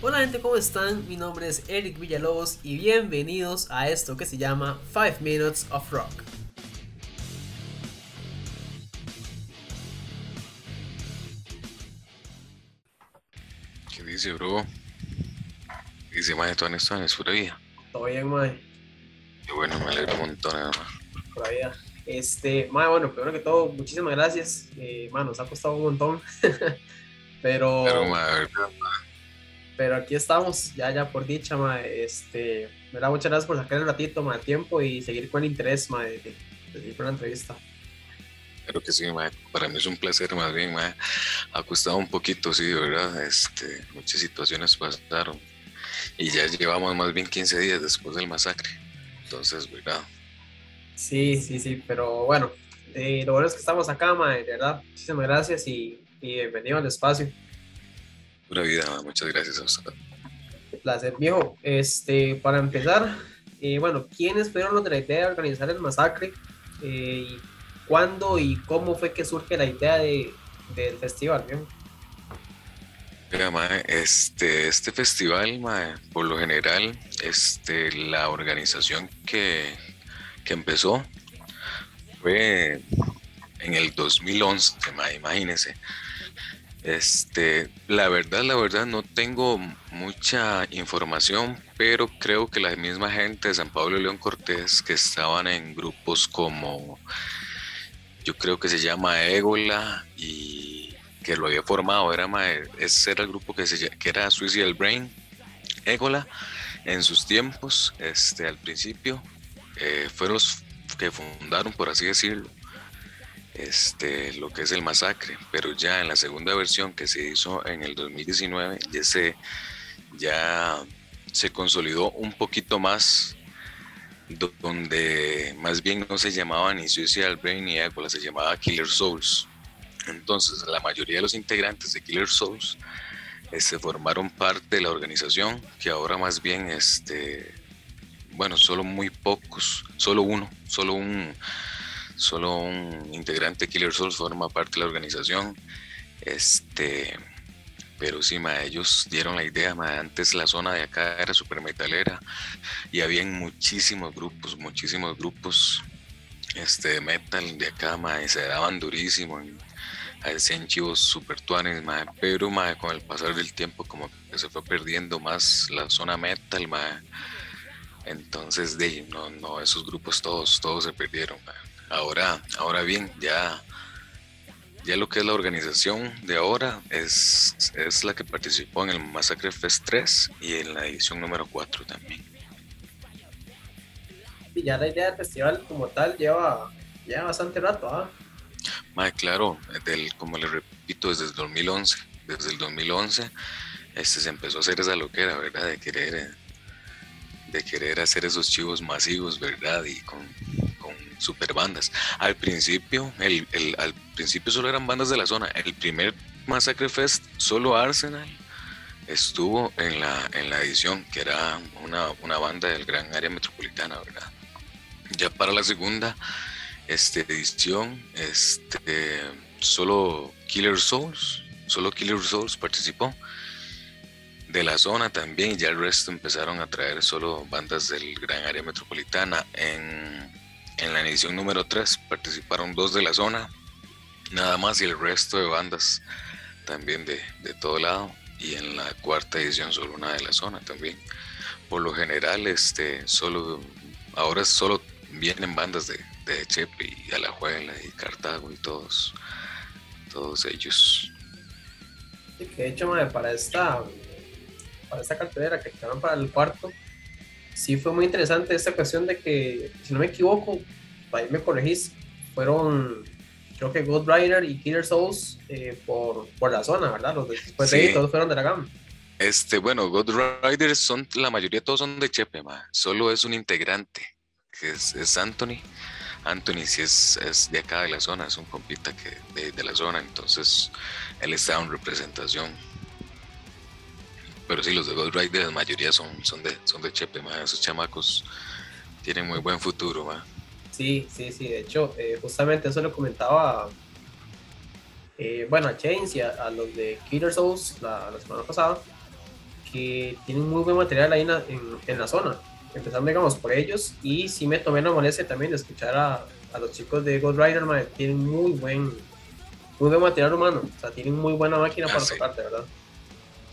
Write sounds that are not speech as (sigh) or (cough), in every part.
Hola gente, ¿cómo están? Mi nombre es Eric Villalobos y bienvenidos a esto que se llama 5 Minutes of Rock. ¿Qué dice, bro? ¿Qué dice, mae, todo esto en pura vida? Todo bien, mae. Qué bueno, me alegro un montón, hermano. Por vida. Este, mae, bueno, primero que todo, muchísimas gracias. Eh, nos ha costado un montón. (laughs) Pero, Pero, mae. Pero aquí estamos, ya, ya por dicha, mae. Este, ¿verdad? Muchas gracias por sacar el ratito, mae, tiempo y seguir con el interés, mae, de, de, de ir por la entrevista. Creo que sí, mae. Para mí es un placer, más bien, mae. Ha costado un poquito, sí, ¿verdad? Este, muchas situaciones pasaron. Y ya llevamos más bien 15 días después del masacre. Entonces, ¿verdad? Sí, sí, sí, pero bueno, eh, lo bueno es que estamos acá, mae, de verdad. Muchísimas gracias y, y bienvenido al espacio. Pura vida. Muchas gracias a usted. Placer, viejo. Este, para empezar, eh, bueno, ¿quiénes fueron los de la idea de organizar el masacre? Eh, y ¿Cuándo y cómo fue que surge la idea de, del festival, viejo? Mira, mae, este, este festival, mae, por lo general, este, la organización que, que empezó fue en el 2011, mae, imagínense. Este, la verdad, la verdad, no tengo mucha información, pero creo que la misma gente de San Pablo y León Cortés que estaban en grupos como, yo creo que se llama Égola y que lo había formado, era, ese era el grupo que, se, que era Suicidal Brain, Égola, en sus tiempos, este, al principio, eh, fueron los que fundaron, por así decirlo, este, lo que es el masacre, pero ya en la segunda versión que se hizo en el 2019 ya se, ya se consolidó un poquito más, do- donde más bien no se llamaba ni Suicidal Brain ni Égola, se llamaba Killer Souls. Entonces, la mayoría de los integrantes de Killer Souls este, formaron parte de la organización, que ahora más bien, este, bueno, solo muy pocos, solo uno, solo un, solo un integrante de Killer Souls forma parte de la organización. Este, pero sí, ma, ellos dieron la idea, ma, antes la zona de acá era super metalera y habían muchísimos grupos, muchísimos grupos este, de metal de acá, ma, se daban durísimo. hacían chivos super tuanes, ma, pero ma, con el pasar del tiempo como se fue perdiendo más la zona metal, ma. entonces no, no, esos grupos todos, todos se perdieron. Ahora, ahora bien, ya, ya lo que es la organización de ahora es, es la que participó en el Masacre Fest 3 y en la edición número 4 también. Y ya la idea del festival como tal lleva, lleva bastante rato, ¿ah? Claro, del, como le repito, desde el 2011, desde el 2011 este, se empezó a hacer esa loquera, ¿verdad? De querer, de querer hacer esos chivos masivos, ¿verdad? Y con super bandas. Al principio, el, al principio solo eran bandas de la zona. El primer Massacre Fest, solo Arsenal estuvo en la, en la edición, que era una, una banda del gran área metropolitana, ¿verdad? Ya para la segunda este, edición, este, solo Killer Souls, solo Killer Souls participó de la zona también, ya el resto empezaron a traer solo bandas del gran área metropolitana. En, en la edición número 3 participaron dos de la zona, nada más, y el resto de bandas también de, de todo lado. Y en la cuarta edición solo una de la zona también. Por lo general, este, solo, ahora solo vienen bandas de, de Chepe y Alajuela y Cartago y todos, todos ellos. De hecho, para esta, para esta cartelera que quedaron para el cuarto, sí fue muy interesante esta cuestión de que, si no me equivoco, ahí me corregís, fueron, creo que Ghost Rider y Killer Souls eh, por, por la zona, ¿verdad? Los de- después de Sí. ahí todos fueron de la gama. Este, bueno, God Riders son, la mayoría todos son de Chepe, ma. Solo es un integrante, que es, es Anthony. Anthony sí es, es de acá de la zona, es un compita que de, de la zona, entonces él está en representación. Pero sí, los de God Riders, la mayoría son, son, de, son de Chepe, ma. Esos chamacos tienen muy buen futuro, ma. Sí, sí, sí. De hecho, eh, justamente eso lo comentaba, eh, bueno, a Chains y a, a los de Killer Souls la, la semana pasada, que tienen muy buen material ahí en, la zona. Empezando, digamos, por ellos. Y sí me tomé la molestia también de escuchar a, a los chicos de Ghost Rider, tienen muy buen, muy buen material humano. O sea, tienen muy buena máquina ah, para tocar, de verdad.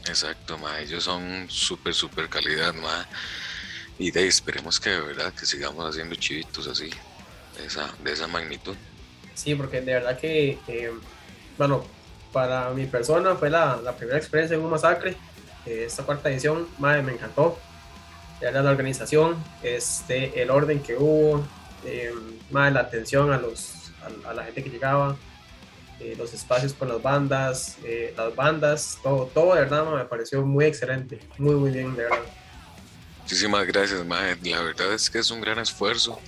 Exacto, ma. ellos son súper, súper calidad, ma. Y de esperemos que de verdad que sigamos haciendo chivitos así, de esa, de esa magnitud. Sí, porque de verdad que, bueno, para mi persona fue la, la primera experiencia en un masacre. esta cuarta edición, madre, me encantó. Ya la organización, este, el orden que hubo, eh, la atención a, los, a, la gente que llegaba, eh, los espacios con las bandas, eh, las bandas, todo, todo de verdad me pareció muy excelente, muy, muy bien, de verdad. Muchísimas gracias, Mae. La verdad es que es un gran esfuerzo.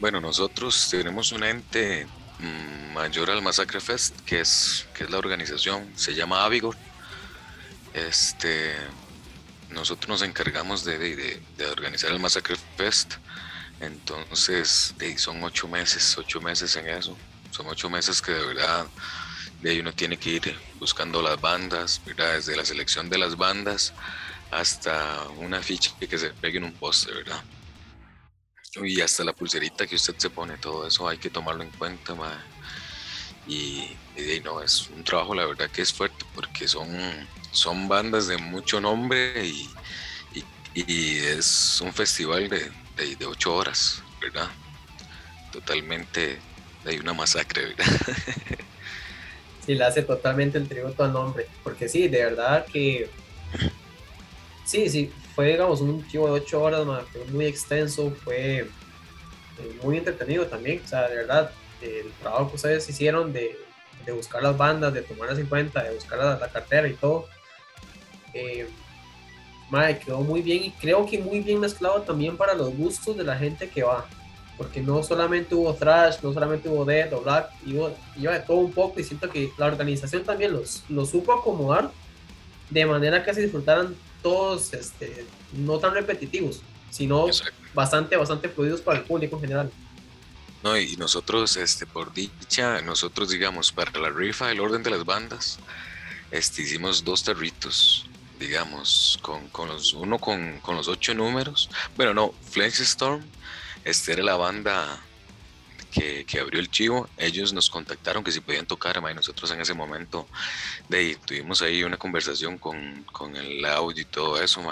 Bueno, nosotros tenemos un ente mm, mayor al Masacre Fest, que es, que es la organización, se llama Avigor. Este, nosotros nos encargamos de, de, de organizar el Masacre Fest. Entonces, son ocho meses, ocho meses en eso. Son ocho meses que de verdad de ahí uno tiene que ir buscando las bandas, ¿verdad? Desde la selección de las bandas hasta una ficha que se pegue en un poste, ¿verdad? Y hasta la pulserita que usted se pone, todo eso hay que tomarlo en cuenta, Y, no, es un trabajo la verdad que es fuerte porque son, son bandas de mucho nombre y, es un festival de, de, ocho horas, ¿verdad? Totalmente de una masacre, (laughs) sí, le hace totalmente el tributo al nombre, porque sí, de verdad que Sí, sí, fue, digamos, un chivo de ocho horas, fue muy extenso, fue eh, muy entretenido también. O sea, de verdad, el trabajo que ustedes hicieron de, de buscar las bandas, de tomarlas en cuenta, de buscar la, cartera y todo, eh, madre, quedó muy bien y creo que muy bien mezclado también para los gustos de la gente que va. Porque no solamente hubo thrash, no solamente hubo death o black, iba, iba de todo un poco y siento que la organización también los, los supo acomodar de manera que se disfrutaran todos este, no tan repetitivos, sino bastante, bastante fluidos para el público en general. No, y nosotros, este, por dicha, nosotros, digamos, para la rifa, el orden de las bandas, este, hicimos dos tarritos, digamos, con, con los, uno con, con, los ocho números. Bueno, no, Flex Storm, este era la banda que, abrió el chivo, ellos nos contactaron que si podían tocar, y nosotros en ese momento de, tuvimos ahí una conversación con, con el audio y todo eso,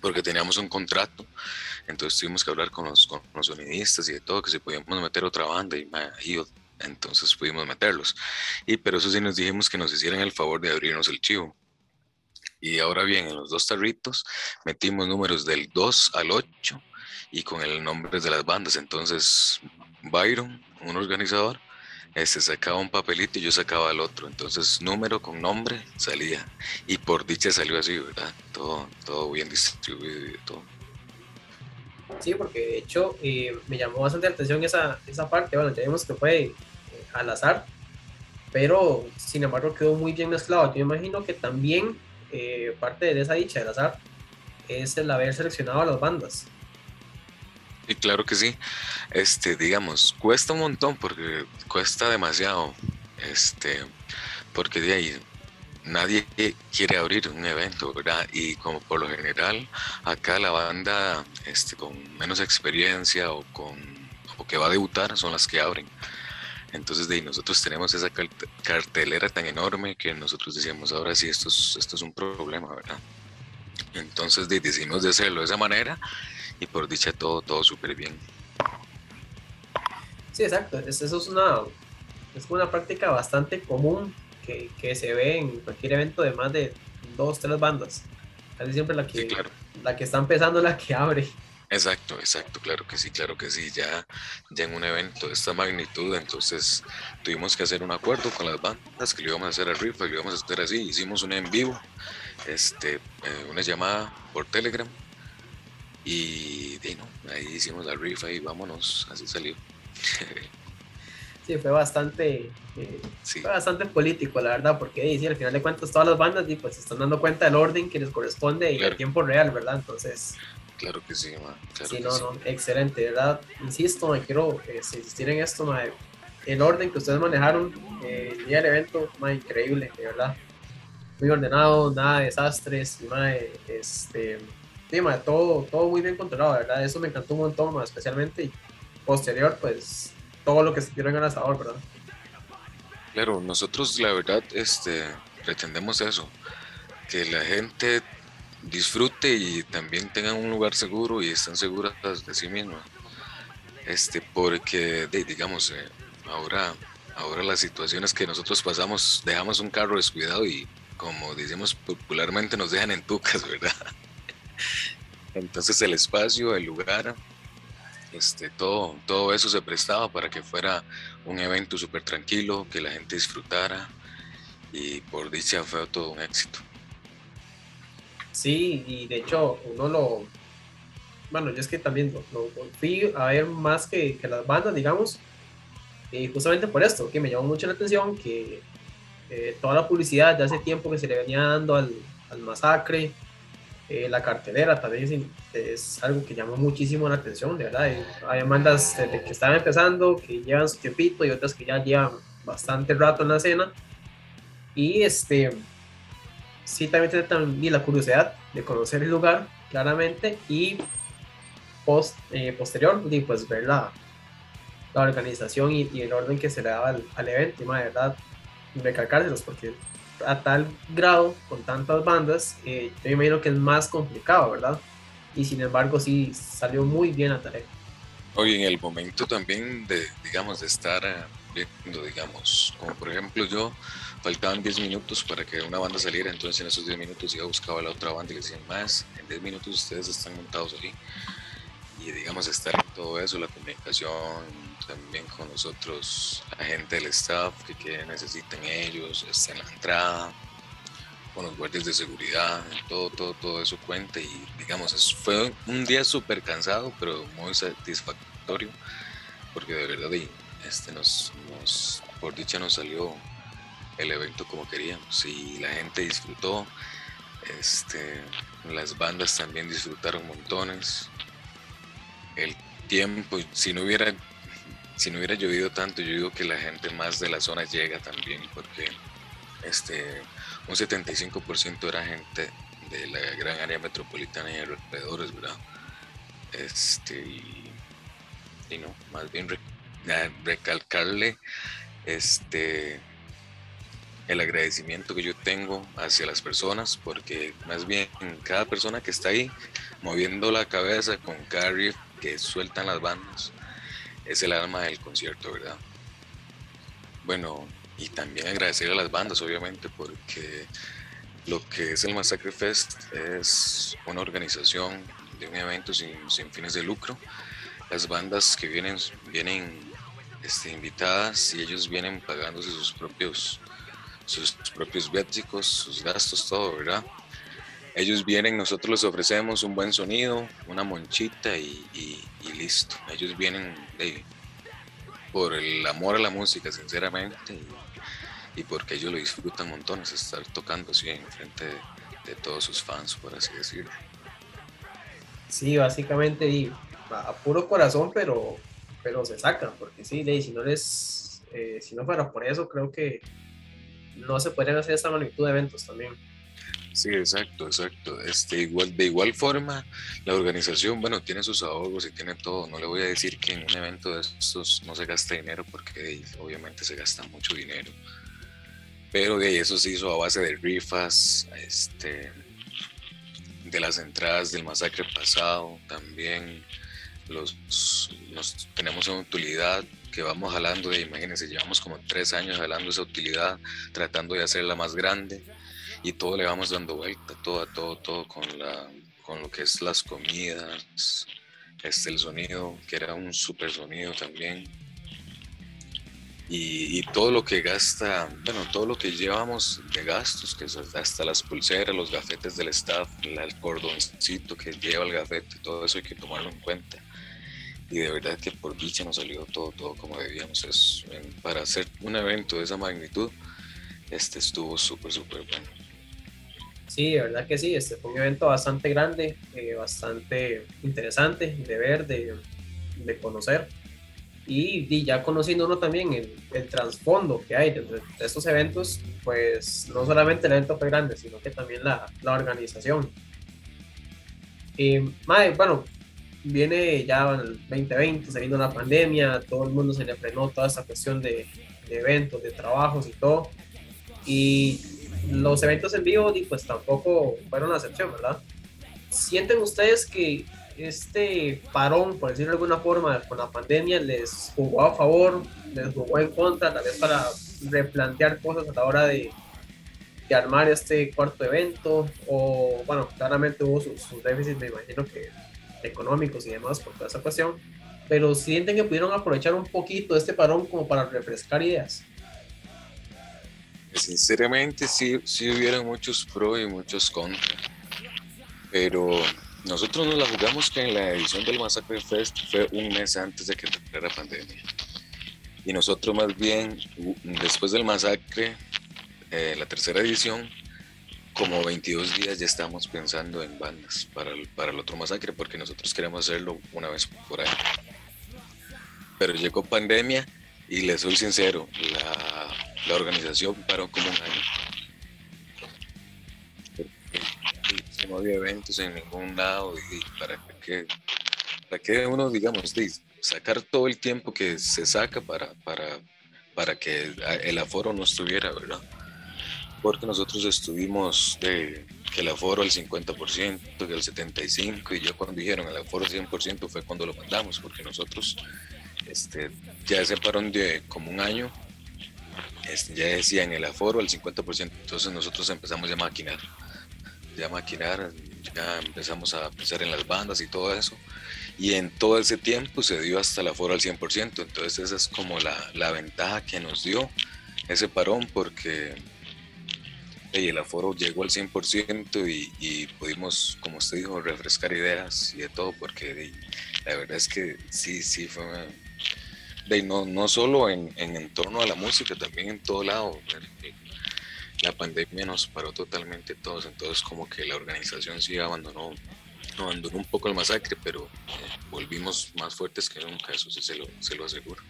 porque teníamos un contrato, entonces tuvimos que hablar con los, con los sonidistas y de todo, que si podíamos meter otra banda y, entonces pudimos meterlos. Y pero eso sí nos dijimos que nos hicieran el favor de abrirnos el chivo. Y ahora bien, en los dos tarritos metimos números del 2 al 8 y con el nombre de las bandas. Entonces Byron, un organizador, este sacaba un papelito y yo sacaba el otro. Entonces, número con nombre salía. Y por dicha salió así, ¿verdad? Todo, todo bien distribuido y todo. Sí, porque de hecho eh, me llamó bastante la atención esa, esa parte. Bueno, ya vimos que fue eh, al azar, pero sin embargo quedó muy bien mezclado. Yo imagino que también eh, parte de esa dicha del azar es el haber seleccionado a las bandas. Y claro que sí. Este, digamos, cuesta un montón porque cuesta demasiado. Este, porque de ahí nadie quiere abrir un evento, ¿verdad? Y como por lo general, acá la banda este, con menos experiencia o con o que va a debutar son las que abren. Entonces, de ahí nosotros tenemos esa cartelera tan enorme que nosotros decíamos, ahora sí, esto es, esto es un problema, ¿verdad? Entonces, de, de hacerlo de esa manera y por dicha todo, todo súper bien. Sí, exacto. Eso es una, es una práctica bastante común que, que, se ve en cualquier evento de más de dos, tres bandas. Casi siempre la que, la que está empezando la que abre. Exacto, exacto, claro que sí, claro que sí. Ya, ya en un evento de esta magnitud, entonces tuvimos que hacer un acuerdo con las bandas que lo íbamos a hacer a rifa, que lo íbamos a hacer así. Hicimos una en vivo, este, eh, una llamada por Telegram y, ahí hicimos la rifa y vámonos, así salió. sí, fue bastante, eh, fue bastante político, la verdad, porque sí, al final de cuentas todas las bandas pues, se están dando cuenta del orden que les corresponde y el tiempo real, ¿verdad? Entonces... Claro que sí, sí, no, no, excelente, ¿verdad? Insisto, me quiero eh, insistir en esto, el orden que ustedes manejaron eh, el día del evento, increíble, de verdad. muy ordenado, nada de desastres, este, todo, todo muy bien controlado, ¿verdad? Eso me encantó un montón, especialmente y posterior, pues todo lo que se en el asador, ¿verdad? Claro, nosotros la verdad este, pretendemos eso, que la gente disfrute y también tengan un lugar seguro y estén seguras de sí mismas. Este, porque, digamos, eh, ahora, ahora las situaciones que nosotros pasamos, dejamos un carro descuidado y, como decimos popularmente, nos dejan en tucas, (laughs) ¿verdad? Entonces el espacio, el lugar, este, todo, todo eso se prestaba para que fuera un evento súper tranquilo, que la gente disfrutara y por dicha fue todo un éxito. Sí, y de hecho uno lo, bueno, yo es que también lo, fui a ver más que, que, las bandas, digamos, y justamente por esto, que me llamó mucho la atención que eh, toda la publicidad de hace tiempo que se le venía dando al, al masacre, eh, la cartelera también es, algo que llamó muchísimo la atención, de verdad. Hay bandas que están empezando, que llevan su tiempito y otras que ya llevan bastante rato en la escena. Y este, sí, también tiene la curiosidad de conocer el lugar claramente y post, eh, posterior, y pues ver la, la organización y, el orden que se le daba al, al evento, y de verdad, recalcárselos porque a tal grado, con tantas bandas, eh, yo imagino que es más complicado, ¿verdad? Y sin embargo, sí salió muy bien a tarea. Hoy en el momento también de, digamos, de estar eh, viendo, digamos, como por ejemplo yo, faltaban 10 minutos para que una banda saliera, entonces en esos 10 minutos iba buscaba la otra banda y le decían más, en 10 minutos ustedes están montados ahí. Y digamos, estar en todo eso, la comunicación, también con nosotros, la gente del staff que, que necesiten ellos, está en la entrada, con los guardias de seguridad, todo, todo, todo eso cuenta y digamos, fue un día súper cansado, pero muy satisfactorio, porque de verdad este, nos, nos, por dicha nos salió el evento como queríamos y la gente disfrutó, este, las bandas también disfrutaron montones, el tiempo, si no hubiera si no hubiera llovido tanto, yo digo que la gente más de la zona llega también, porque este, un 75% era gente de la gran área metropolitana y alrededores, ¿verdad? Este, y, no, más bien recalcarle este, el agradecimiento que yo tengo hacia las personas, porque más bien cada persona que está ahí moviendo la cabeza con cada que sueltan las bandas, es el alma del concierto, ¿verdad? Bueno, y también agradecer a las bandas, obviamente, porque lo que es el Massacre Fest es una organización de un evento sin, fines de lucro. Las bandas que vienen, vienen este, invitadas y ellos vienen pagándose sus propios, sus propios sus gastos, todo, ¿verdad? Ellos vienen, nosotros les ofrecemos un buen sonido, una monchita y, listo. Ellos vienen por el amor a la música, sinceramente, y, porque ellos lo disfrutan montones, estar tocando así en frente de, todos sus fans, por así decirlo. Sí, básicamente a puro corazón, pero, pero se sacan, porque sí, si no les, eh, si no fuera por eso, creo que no se podrían hacer esta magnitud de eventos también. Sí, exacto, exacto. Este, igual, de igual forma, la organización, bueno, tiene sus ahorros y tiene todo. No le voy a decir que en un evento de estos no se gasta dinero porque obviamente se gasta mucho dinero. Pero de eso se hizo a base de rifas, este, de las entradas del masacre pasado, también los, tenemos una utilidad que vamos jalando, imagínense, llevamos como tres años jalando esa utilidad, tratando de hacerla más grande y todo le vamos dando vuelta, todo, todo, todo con, la, con lo que es las comidas, este, el sonido, que era un super sonido también. Y, todo lo que gasta, bueno, todo lo que llevamos de gastos, que hasta las pulseras, los gafetes del staff, el cordoncito que lleva el gafete, todo eso hay que tomarlo en cuenta. Y de verdad que por dicha nos salió todo, todo como debíamos. Es, para hacer un evento de esa magnitud, este estuvo súper, súper bueno. Sí, de verdad que sí, este fue un evento bastante grande, eh, bastante interesante de ver, de, de, conocer. Y, ya conociendo uno también el, el trasfondo que hay de, estos eventos, pues no solamente el evento fue grande, sino que también la, la organización. Y, bueno, viene ya el 2020, se vino la pandemia, todo el mundo se le frenó toda esa cuestión de, de eventos, de trabajos y todo. Y los eventos en vivo, pues tampoco fueron la excepción, ¿verdad? ¿Sienten ustedes que este parón, por decirlo de alguna forma, con la pandemia les jugó a favor, les jugó en contra, tal vez para replantear cosas a la hora de, armar este cuarto evento? O, bueno, claramente hubo sus, sus déficits, me imagino que económicos y demás por toda esa cuestión, pero sienten que pudieron aprovechar un poquito este parón como para refrescar ideas. Sinceramente, sí, sí hubieron muchos pros y muchos contras. Pero nosotros nos la jugamos que en la edición del Massacre Fest fue un mes antes de que entrara la pandemia. Y nosotros más bien, después del masacre, eh, la tercera edición, como 22 días ya estamos pensando en bandas para el, para el otro masacre, porque nosotros queremos hacerlo una vez por año. Pero llegó pandemia y les soy sincero, la, la organización paró como un año. No había eventos en ningún lado para que, para que uno, digamos, sacar todo el tiempo que se saca para, para, para que el aforo no estuviera, ¿verdad? Porque nosotros estuvimos de que el aforo al 50%, que al 75%, y ya cuando dijeron el aforo al 100% fue cuando lo mandamos, porque nosotros este, ya se pararon de como un año ya decían el aforo al 50%, entonces nosotros empezamos ya a maquinar, ya a maquinar, ya empezamos a pensar en las bandas y todo eso, y en todo ese tiempo se dio hasta el aforo al 100%, entonces esa es como la, la ventaja que nos dio ese parón, porque el aforo llegó al 100% y, y, pudimos, como usted dijo, refrescar ideas y de todo, porque la verdad es que sí, sí fue de no, no solo en, en, torno a la música, también en todo lado. La pandemia nos paró totalmente todos, entonces como que la organización sí abandonó, abandonó un poco el masacre, pero eh, volvimos más fuertes que nunca, eso sí se lo, se lo aseguro.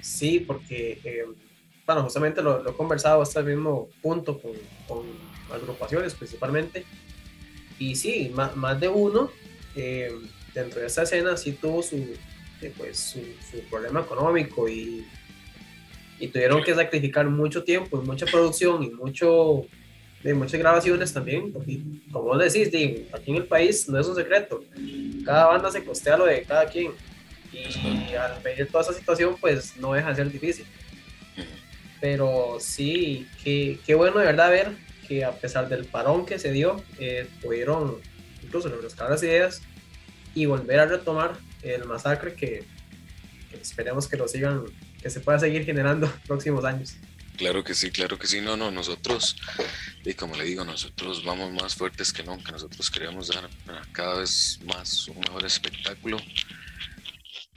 Sí, porque, eh, bueno, justamente lo, he conversado hasta el mismo punto con, con agrupaciones principalmente, y sí, más, más de uno eh, dentro de esa escena sí tuvo su, pues, su, problema económico y, y, tuvieron que sacrificar mucho tiempo y mucha producción y mucho de muchas grabaciones también, porque como vos decís, aquí en el país no es un secreto, cada banda se costea lo de cada quien y, al ver toda esa situación pues no deja de ser difícil. Pero sí, qué, qué bueno de verdad ver que a pesar del parón que se dio, eh, pudieron incluso refrescar las ideas y volver a retomar el masacre que, esperemos que lo sigan, que se pueda seguir generando (laughs) próximos años. Claro que sí, claro que sí. No, no, nosotros, y como le digo, nosotros vamos más fuertes que nunca. Nosotros queremos dar cada vez más un mejor espectáculo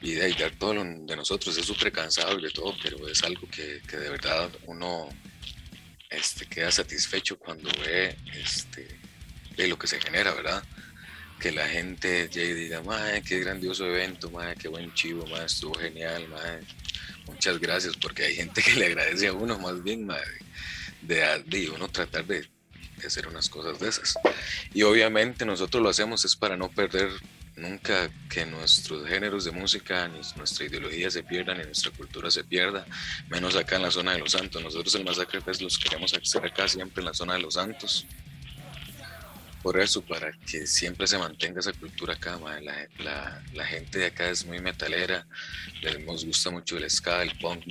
y de, dar todo lo de nosotros. Es súper cansado y todo, pero es algo que, que, de verdad uno este, queda satisfecho cuando ve este, lo que se genera, ¿verdad? Que la gente llegue y diga, madre, qué grandioso evento, madre, qué buen chivo, madre, estuvo genial, madre. Muchas gracias, porque hay gente que le agradece a uno más bien, madre, de, de uno tratar de, de hacer unas cosas de esas. Y obviamente nosotros lo hacemos es para no perder nunca que nuestros géneros de música, ni nuestra ideología se pierdan, ni nuestra cultura se pierda, menos acá en la zona de Los Santos. Nosotros el Masacre Fest los queremos hacer acá siempre en la zona de Los Santos por eso, para que siempre se mantenga esa cultura acá, la, la, la, gente de acá es muy metalera, nos gusta mucho el ska, el punk,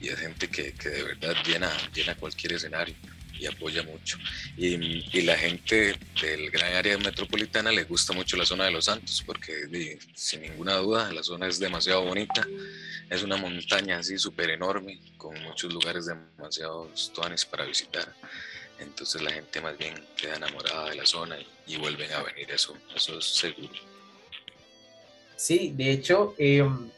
y, es gente que, que, de verdad llena, llena cualquier escenario y apoya mucho. Y, y, la gente del gran área metropolitana le gusta mucho la zona de Los Santos, porque sin ninguna duda la zona es demasiado bonita, es una montaña así súper enorme, con muchos lugares demasiado tuanes para visitar entonces la gente más bien queda enamorada de la zona y, vuelven a venir, eso, eso es seguro. Sí, de hecho, em,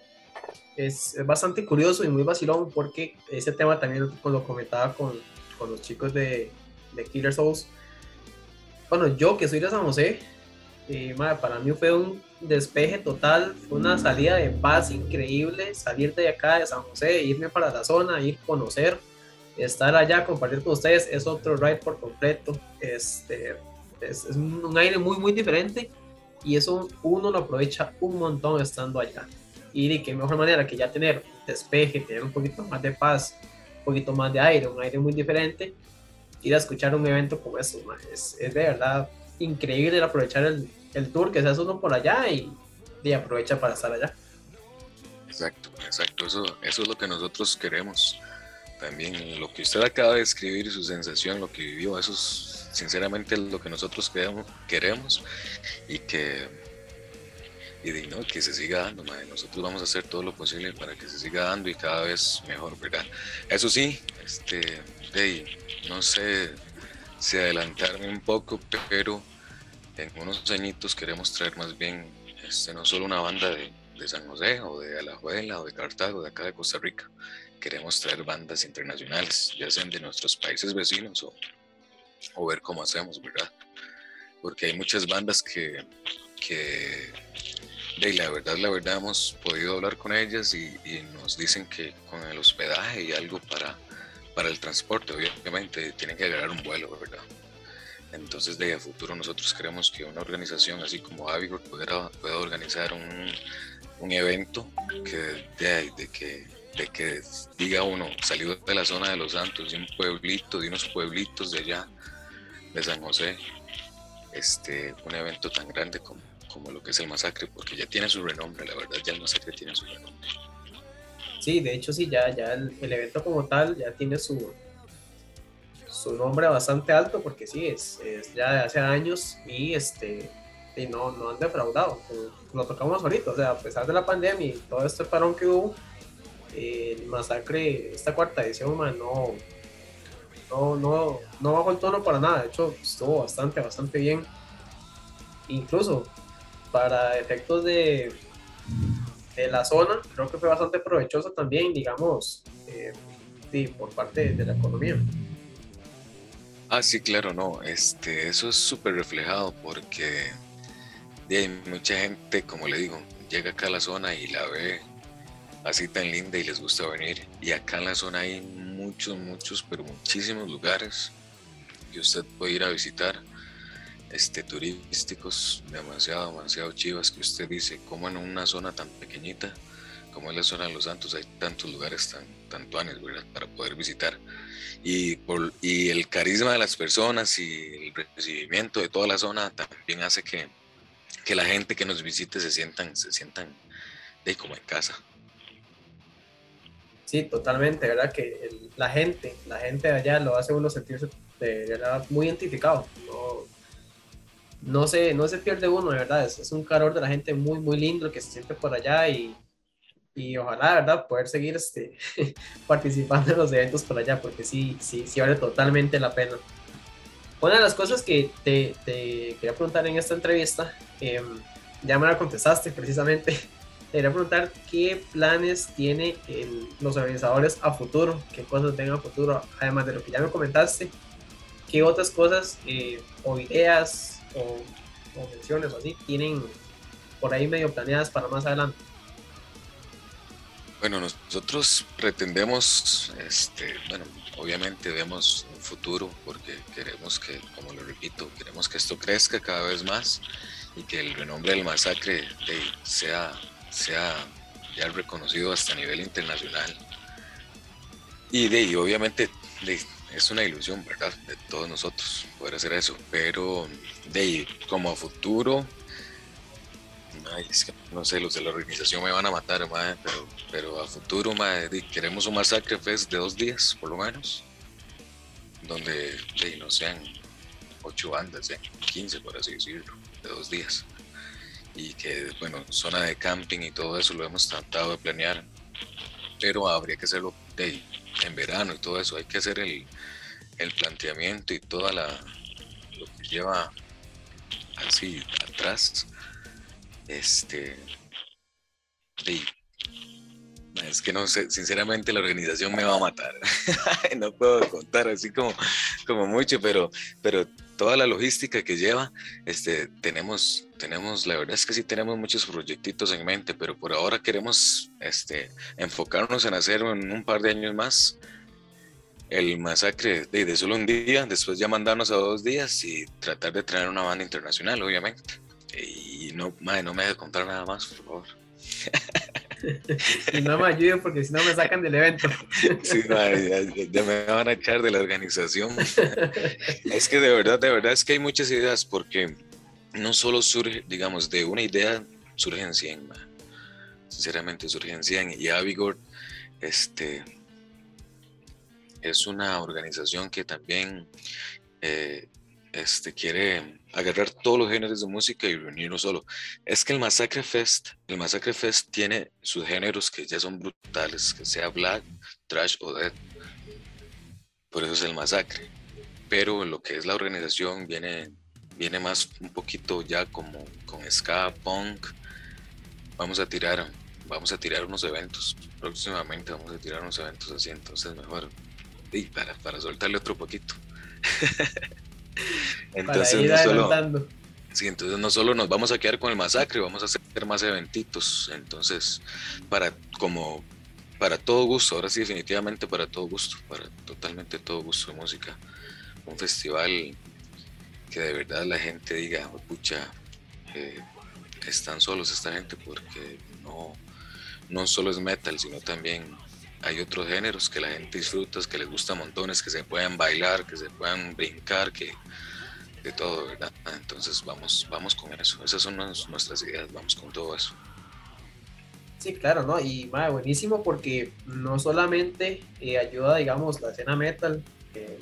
es, bastante curioso y muy vacilón porque ese tema también lo comentaba con, con los chicos de, de, Killer Souls. Bueno, yo que soy de San José, eh, para mí fue un despeje total, fue una salida de paz increíble, salir de acá de San José, irme para la zona, ir a conocer, estar allá, compartir con ustedes, es otro ride por completo, este, es, un aire muy, muy diferente y eso uno lo aprovecha un montón estando allá. Y de qué mejor manera que ya tener despeje, tener un poquito más de paz, un poquito más de aire, un aire muy diferente, ir a escuchar un evento como eso, es, es de verdad increíble aprovechar el, el tour que se hace uno por allá y, y, aprovecha para estar allá. Exacto, exacto, eso, eso es lo que nosotros queremos. También lo que usted acaba de escribir, su sensación, lo que vivió, eso es sinceramente lo que nosotros queremos, queremos y que y ¿no? que se siga dando. Nosotros vamos a hacer todo lo posible para que se siga dando y cada vez mejor, ¿verdad? Eso sí, este, no sé si adelantarme un poco, pero en unos añitos queremos traer más bien este, no solo una banda de, de San José o de Alajuela o de Cartago, de acá de Costa Rica. Queremos traer bandas internacionales, ya sean de nuestros países vecinos o, o ver cómo hacemos, ¿verdad? Porque hay muchas bandas que, que de la verdad, la verdad, hemos podido hablar con ellas y, nos dicen que con el hospedaje y algo para, para el transporte, obviamente, tienen que agarrar un vuelo, ¿verdad? Entonces, de a futuro nosotros queremos que una organización así como Avigor pueda, pueda organizar un, un evento que de, de, que de que diga uno, salió de la zona de Los Santos, de un pueblito, de unos pueblitos de allá, de San José, este, un evento tan grande como, como lo que es el masacre, porque ya tiene su renombre, la verdad, ya el masacre tiene su renombre. Sí, de hecho sí, ya, ya el, el evento como tal ya tiene su, su nombre bastante alto porque sí, es, es ya de hace años y este y no, no han defraudado. Lo tocamos ahorita, o sea, a pesar de la pandemia y todo este parón que hubo, el masacre, esta cuarta edición, no, no, no, no bajó el tono para nada. De hecho, estuvo bastante, bastante bien. Incluso para efectos de, de la zona, creo que fue bastante provechoso también, digamos, eh, sí, por parte de la economía. Ah, sí, claro, no. Este, eso es súper reflejado porque hay mucha gente, como le digo, llega acá a la zona y la ve así tan linda y les gusta venir. Y acá en la zona hay muchos, muchos, pero muchísimos lugares que usted puede ir a visitar, este, turísticos, demasiado, demasiado chivas, que usted dice, como en una zona tan pequeñita, como es la zona de Los Santos, hay tantos lugares tan, tan tuanes, Para poder visitar y, y el carisma de las personas y el recibimiento de toda la zona también hace que, que la gente que nos visite se sientan, se sientan de como en casa. Sí, totalmente, ¿verdad? Que la gente, la gente de allá lo hace uno sentirse de verdad muy identificado. No, no, se, no se pierde uno, de verdad. Es, es un calor de la gente muy, muy lindo que se siente por allá y, y ojalá, ¿verdad?, poder seguir este, (laughs) participando en los eventos por allá, porque sí, sí, sí vale totalmente la pena. Una de las cosas que te, te quería preguntar en esta entrevista, eh, ya me la contestaste precisamente, (laughs) te quería preguntar qué planes tienen los organizadores a futuro, qué cosas tengan a futuro, además de lo que ya me comentaste, qué otras cosas eh, o ideas o, o menciones o así tienen por ahí medio planeadas para más adelante. Bueno, nosotros pretendemos, este, bueno, obviamente vemos un futuro porque queremos que, como lo repito, queremos que esto crezca cada vez más y que el renombre del masacre sea, sea ya reconocido hasta a nivel internacional. Y, de, obviamente es una ilusión, ¿verdad? De todos nosotros poder hacer eso, pero de como futuro no sé, los de la organización me van a matar, pero, pero a futuro queremos un masacre fest de dos días, por lo menos, donde no sean ocho bandas, 15 por así decirlo, de dos días. Y que, bueno, zona de camping y todo eso lo hemos tratado de planear, pero habría que hacerlo en verano y todo eso, hay que hacer el, el planteamiento y toda la lo que lleva así atrás este. es que no sé, sinceramente la organización me va a matar. (laughs) no puedo contar así como, como mucho, pero, pero toda la logística que lleva, este, tenemos, tenemos, la verdad es que sí tenemos muchos proyectitos en mente, pero por ahora queremos este, enfocarnos en hacer en un par de años más el masacre de, de, solo un día, después ya mandarnos a dos días y tratar de traer una banda internacional, obviamente. Y no, madre, no me deje contar nada más, por favor. (laughs) y no me ayuden porque si no me sacan del evento. Sí, ya, me van a echar de la organización. Es que de verdad, de verdad es que hay muchas ideas porque no solo surge, digamos, de una idea surgen 100, sinceramente surgen 100 y Avigor este, es una organización que también eh, este, quiere agarrar todos los géneros de música y reunirlo solo. Es que el Masacre Fest, el Masacre Fest tiene sus géneros que ya son brutales, que sea black, trash o dead. Por eso es el Masacre. Pero lo que es la organización viene, viene más un poquito ya como con ska, punk. Vamos a tirar, vamos a tirar unos eventos. Próximamente vamos a tirar unos eventos así, entonces mejor y para, para soltarle otro poquito. (laughs) entonces, no solo, sí, entonces no solo nos vamos a quedar con el masacre, vamos a hacer más eventitos. Entonces, para como para todo gusto, ahora sí definitivamente para todo gusto, para totalmente todo gusto de música. Un festival que de verdad la gente diga, pucha, eh, están solos esta gente porque no, no solo es metal, sino también hay otros géneros que la gente disfruta, que les gusta montones, que se pueden bailar, que se puedan brincar, que de todo, ¿verdad? Entonces vamos, vamos con eso. Esas son nuestras ideas, vamos con todo eso. Sí, claro, ¿no? Y madre, buenísimo porque no solamente eh, ayuda, digamos, la escena metal, que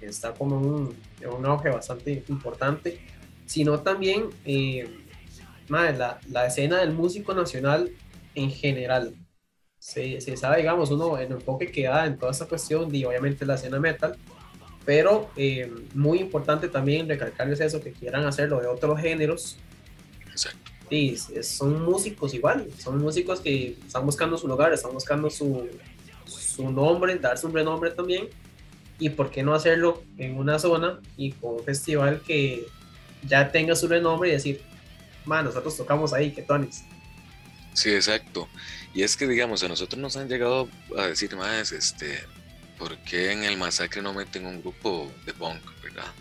está como un, un auge bastante importante, sino también eh, madre, la, la escena del músico nacional en general se, se sabe, digamos, uno, el enfoque que da en toda esta cuestión, y obviamente la escena metal, pero eh, muy importante también recalcarles eso, que quieran hacerlo de otros géneros. Exacto. Y son músicos igual, son músicos que están buscando su lugar, están buscando su, su nombre, darse un renombre también. Y por qué no hacerlo en una zona y con un festival que ya tenga su renombre y decir, man, nosotros tocamos ahí, que tonis. Sí, exacto. Y es que, digamos, a nosotros nos han llegado a decir más, este, ¿por qué en el masacre no meten un grupo de punk, verdad?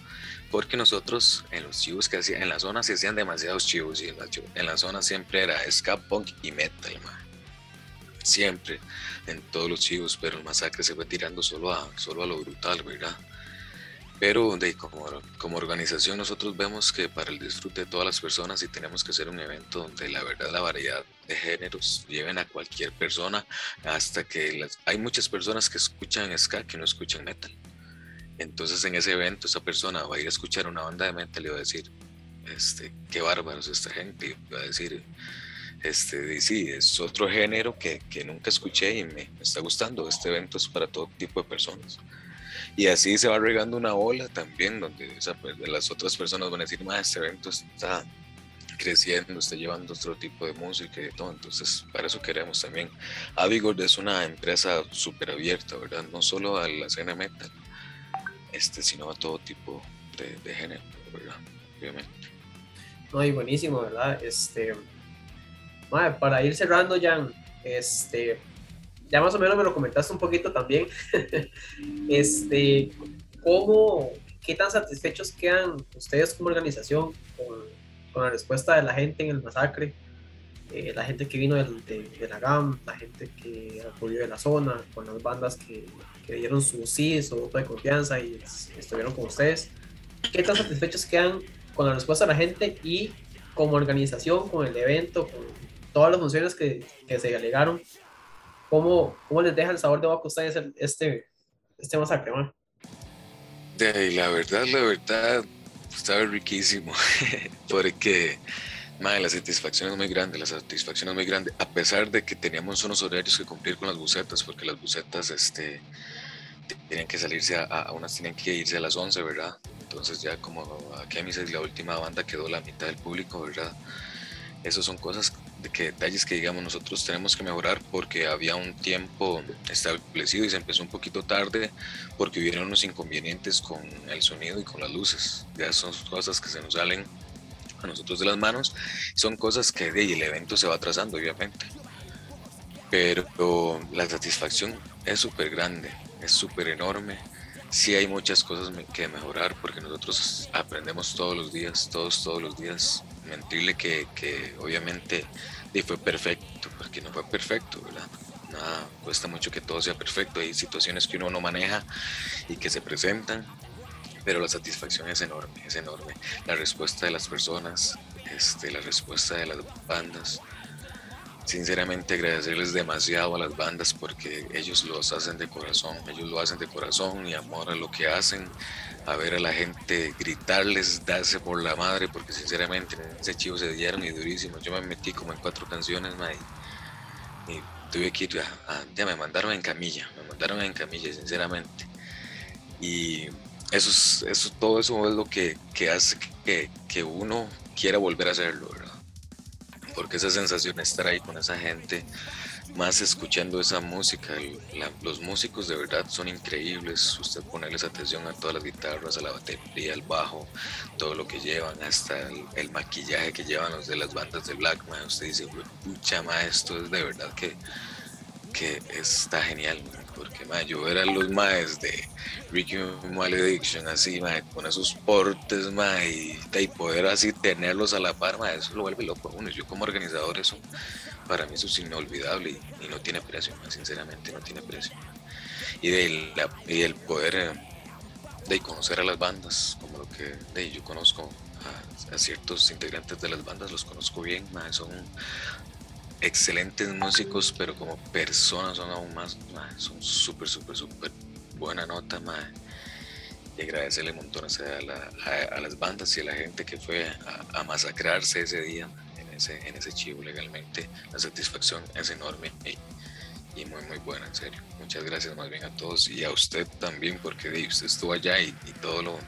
Porque nosotros en los chivos que hacían, en la zona se hacían demasiados chivos y en la, en la zona siempre era ska, punk y metal, Siempre, en todos los chivos, pero el masacre se fue tirando solo a, solo a lo brutal, ¿verdad? Pero de, como, como organización nosotros vemos que para el disfrute de todas las personas y tenemos que hacer un evento donde la verdad la variedad de géneros lleven a cualquier persona hasta que las, hay muchas personas que escuchan ska que no escuchan metal. Entonces en ese evento esa persona va a ir a escuchar una banda de metal y va a decir, este, qué bárbaros esta gente, y va a decir, este, sí, es otro género que, que nunca escuché y me, me está gustando, este evento es para todo tipo de personas. Y así se va regando una ola también, donde pues, las otras personas van a decir, más este evento está creciendo, está llevando otro tipo de música y todo. Entonces, para eso queremos también. Avigor es una empresa súper abierta, ¿verdad? No solo a la escena metal, este, sino a todo tipo de, género, ¿verdad? Obviamente. No, y buenísimo, ¿verdad? Este, para ir cerrando, ya, este, ya más o menos me lo comentaste un poquito también, (laughs) este, ¿cómo, qué tan satisfechos quedan ustedes como organización con, con la respuesta de la gente en el masacre? Eh, la gente que vino de, de, la GAM, la gente que acudió de la zona, con las bandas que, que dieron su sí, su voto de confianza y estuvieron con ustedes. ¿Qué tan satisfechos quedan con la respuesta de la gente y como organización, con el evento, con todas las funciones que, que se alegaron? ¿Cómo, ¿Cómo les deja el sabor de boca a ustedes este, este masacre, man? De, la verdad, la verdad, estaba riquísimo, (laughs) porque madre, la satisfacción es muy grande, la satisfacción es muy grande, a pesar de que teníamos unos horarios que cumplir con las bucetas, porque las bucetas este, tienen que salirse a, a, unas tienen que irse a las 11, ¿verdad? Entonces ya como aquí a mí la última banda quedó la mitad del público, ¿verdad? Esas son cosas de que detalles que digamos nosotros tenemos que mejorar porque había un tiempo establecido y se empezó un poquito tarde porque hubieron unos inconvenientes con el sonido y con las luces. Ya son cosas que se nos salen a nosotros de las manos. Son cosas que de, el evento se va atrasando, obviamente. Pero la satisfacción es súper grande, es súper enorme. Sí hay muchas cosas que mejorar porque nosotros aprendemos todos los días, todos, todos los días. Mentirle que, que obviamente fue perfecto, porque no fue perfecto, ¿verdad? Nada, cuesta mucho que todo sea perfecto. Hay situaciones que uno no maneja y que se presentan pero la satisfacción es enorme, es enorme. La respuesta de las personas, este, la respuesta de las bandas. Sinceramente agradecerles demasiado a las bandas porque ellos los hacen de corazón, ellos lo hacen de corazón y amor a lo que hacen, a ver a la gente gritarles, darse por la madre, porque sinceramente ese chivo se dieron y durísimo. Yo me metí como en cuatro canciones, y tuve que ir a, ya me mandaron en camilla, me mandaron en camilla, sinceramente. Y eso, eso, todo eso es lo que, que hace que, que, uno quiera volver a hacerlo, ¿verdad? Porque esa sensación de estar ahí con esa gente, más escuchando esa música, los músicos de verdad son increíbles, usted ponerles atención a todas las guitarras, a la batería, al bajo, todo lo que llevan, hasta el, maquillaje que llevan los de las bandas de Black, usted dice, pucha, ma, esto es de verdad que, que está genial, ma, yo ver a los maes de Ricky Malediction así, ma, con esos portes, ma, y, poder así tenerlos a la par, ma, eso lo vuelve loco a uno. Yo como organizador eso, para mí eso es inolvidable y, no tiene precio, sinceramente no tiene precio. Y, de el poder eh, de conocer a las bandas, como lo que yo conozco a, ciertos integrantes de las bandas, los conozco bien, ma, son excelentes músicos, pero como personas son aún más, son súper, súper, súper buena nota, ma. Y agradecerle montones a, a, las bandas y a la gente que fue a, masacrarse ese día en ese, en ese chivo legalmente. La satisfacción es enorme y, muy, muy buena, en serio. Muchas gracias más bien a todos y a usted también, porque usted estuvo allá y, todo lo,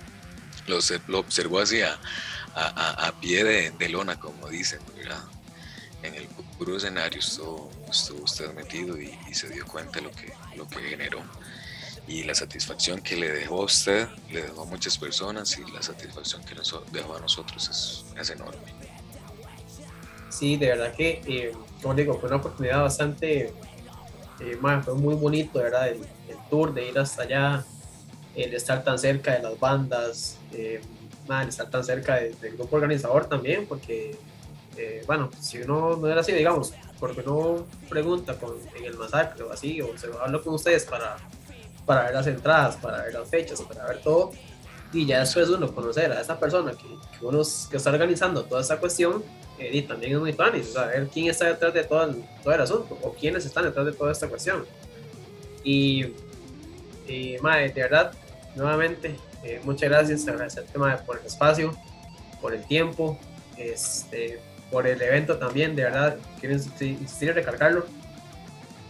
lo, observó así a, pie de, lona, como dicen. En el puro escenario estuvo, estuvo usted metido y, se dio cuenta de lo que, lo que generó. Y la satisfacción que le dejó a usted, le dejó a muchas personas y la satisfacción que nos dejó a nosotros es, es enorme. Sí, de verdad que, eh, como digo, fue una oportunidad bastante, eh, fue muy bonito, ¿verdad? El, tour de ir hasta allá, el estar tan cerca de las bandas, eh, el estar tan cerca del grupo organizador también, porque eh, bueno, si uno no era así, digamos, porque no pregunta con, en el masacre o así, o se habla con ustedes para, para ver las entradas, para ver las fechas, para ver todo, y ya después uno conocer a esa persona que, que uno que está organizando toda esta cuestión, eh, y también es muy funny, saber quién está detrás de todo el, todo el asunto, o quiénes están detrás de toda esta cuestión. Y, y madre, de verdad, nuevamente, eh, muchas gracias, agradecerte madre, por el espacio, por el tiempo, este, por el evento también, de verdad, quiero insistir en recargarlo.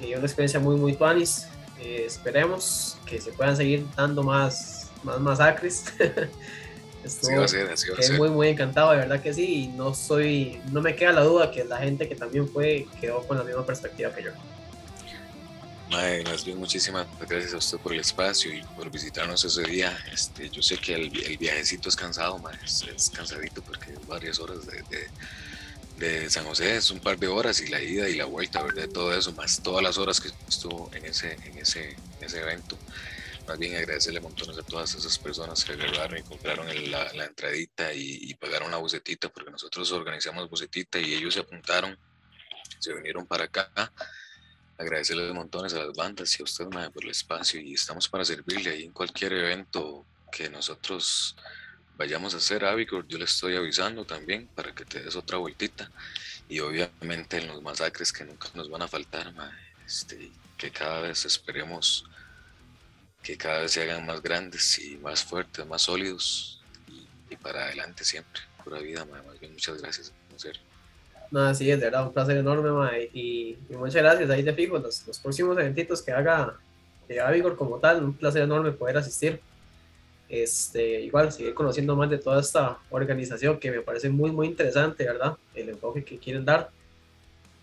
Eh, una experiencia muy, muy tuanis. Eh, esperemos que se puedan seguir dando más, más masacres. (laughs) Estoy muy, muy encantado, de verdad que sí. Y no, soy, no me queda la duda que la gente que también fue quedó con la misma perspectiva que yo. Mae, más bien muchísimas gracias a usted por el espacio y por visitarnos ese día. Este, yo sé que el, viajecito es cansado, mae, es, cansadito porque varias horas de de San José es un par de horas y la ida y la vuelta, ¿verdad? Todo eso, más todas las horas que estuvo en ese, en ese, ese evento. Más bien agradecerle montones a todas esas personas que agarraron y compraron la, la, entradita y, pagaron la bucetita, porque nosotros organizamos bucetita y ellos se apuntaron, se vinieron para acá. Agradecerle montones a las bandas y a usted, por el espacio y estamos para servirle ahí en cualquier evento que nosotros vayamos a hacer Avigor, yo le estoy avisando también para que te des otra vueltita. Y obviamente en los masacres que nunca nos van a faltar, este, que cada vez esperemos que cada vez se hagan más grandes y más fuertes, más sólidos y, para adelante siempre. Pura vida, más bien muchas gracias, en serio. No, sí, es de verdad un placer enorme, y, muchas gracias. Ahí te fijo, los, los próximos eventitos que haga de Avigor como tal, un placer enorme poder asistir este, igual seguir conociendo más de toda esta organización que me parece muy, muy interesante, ¿verdad? El enfoque que quieren dar.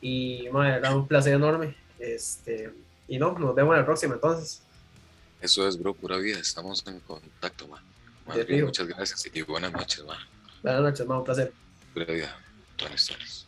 Y madre, era un placer enorme. Este, y no, nos vemos en la próxima entonces. Eso es, bro, pura vida. Estamos en contacto, man. muchas gracias y buenas noches, man. Buenas noches, man, un placer. Pura vida. Buenas noches.